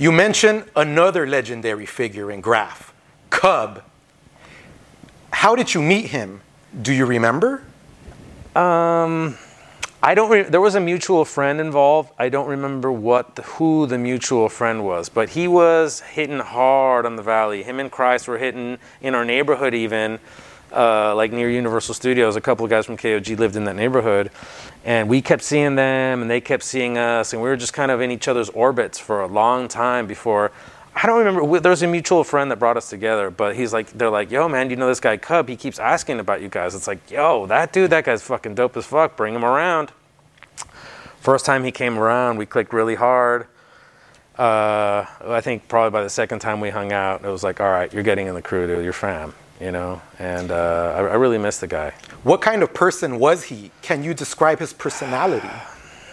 You mentioned another legendary figure in Graff, KUB. How did you meet him? Do you remember? Um, I don't. Re- there was a mutual friend involved. I don't remember what the, who the mutual friend was, but he was hitting hard on the valley. Him and Christ were hitting in our neighborhood, even uh, like near Universal Studios. A couple of guys from KOG lived in that neighborhood, and we kept seeing them, and they kept seeing us, and we were just kind of in each other's orbits for a long time before. I don't remember. There was a mutual friend that brought us together, but he's like, they're like, yo, man, you know this guy KUB? He keeps asking about you guys. It's like, yo, that dude, that guy's fucking dope as fuck. Bring him around. First time he came around, we clicked really hard. Uh, I think probably by the second time we hung out, it was like, all right, you're getting in the crew, dude. You're fam, you know. And uh, I, I really miss the guy. What kind of person was he? Can you describe his personality?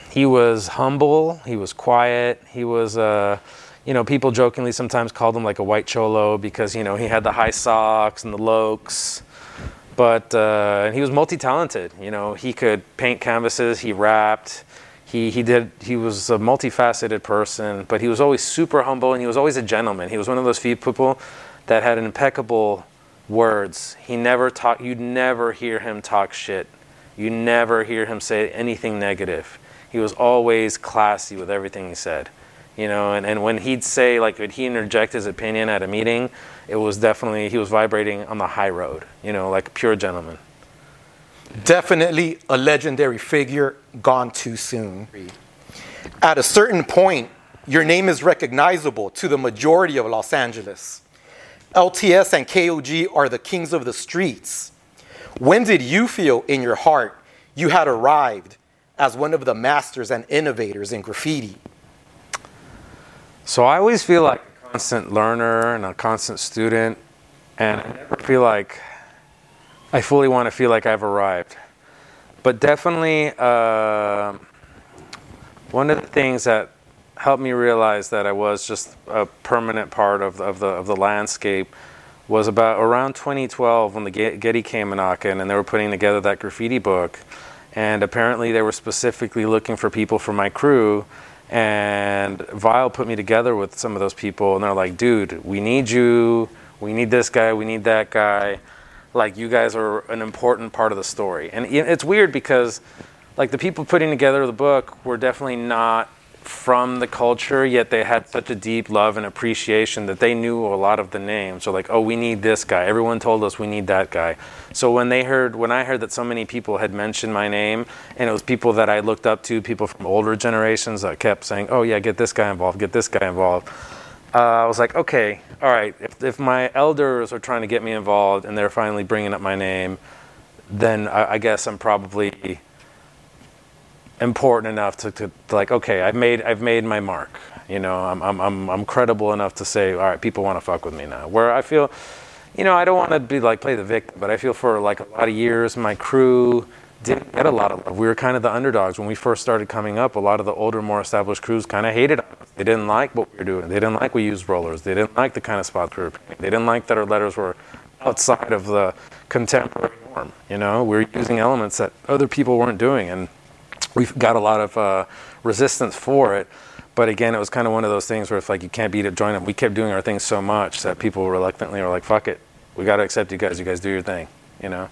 He was humble. He was quiet. He was. Uh, you know, people jokingly sometimes called him like a white cholo because you know he had the high socks and the locs. But uh, he was multi-talented. You know, he could paint canvases. He rapped. He he did. He was a multifaceted person. But he was always super humble and he was always a gentleman. He was one of those few people that had an impeccable words. He never talk. You'd never hear him talk shit. You never hear him say anything negative. He was always classy with everything he said you know and, and when he'd say like would he interject his opinion at a meeting it was definitely he was vibrating on the high road you know like a pure gentleman Definitely a legendary figure gone too soon. At a certain point, your name is recognizable to the majority of Los Angeles. LTS and KOG are the kings of the streets. When did you feel in your heart you had arrived as one of the masters and innovators in graffiti? So I always feel like a constant learner and a constant student, and I never feel like I fully want to feel like I've arrived. But definitely, uh, one of the things that helped me realize that I was just a permanent part of, of the of the landscape was about around 2012 when the Getty came a knocking and they were putting together that graffiti book, and apparently they were specifically looking for people for my crew and Vile put me together with some of those people, and they're like, dude, we need you. We need this guy. We need that guy. Like, you guys are an important part of the story. And it's weird because, like, the people putting together the book were definitely not from the culture, yet they had such a deep love and appreciation that they knew a lot of the names. So like, oh, we need this guy. Everyone told us we need that guy. So when they heard, when I heard that so many people had mentioned my name, and it was people that I looked up to, people from older generations that kept saying, oh yeah, get this guy involved, get this guy involved. Uh, I was like, okay, all right. If, if my elders are trying to get me involved and they're finally bringing up my name, then I, I guess I'm probably important enough to, to, to, like okay I've made I've made my mark. You know I'm I'm I'm, I'm credible enough to say all right people want to fuck with me now. Where I feel you know I don't want to be like play the victim but I feel for like a lot of years my crew didn't get a lot of love. We were kind of the underdogs. When we first started coming up a lot of the older more established crews kind of hated us. They didn't like what we were doing. They didn't like we used rollers. They didn't like the kind of spots we were they didn't like that our letters were outside of the contemporary norm you know? We were using elements that other people weren't doing and we've got a lot of uh, resistance for it. But again, it was kind of one of those things where it's like you can't beat it, join them. We kept doing our thing so much that people reluctantly were like, "Fuck it, we got to accept you guys. You guys do your thing," you know.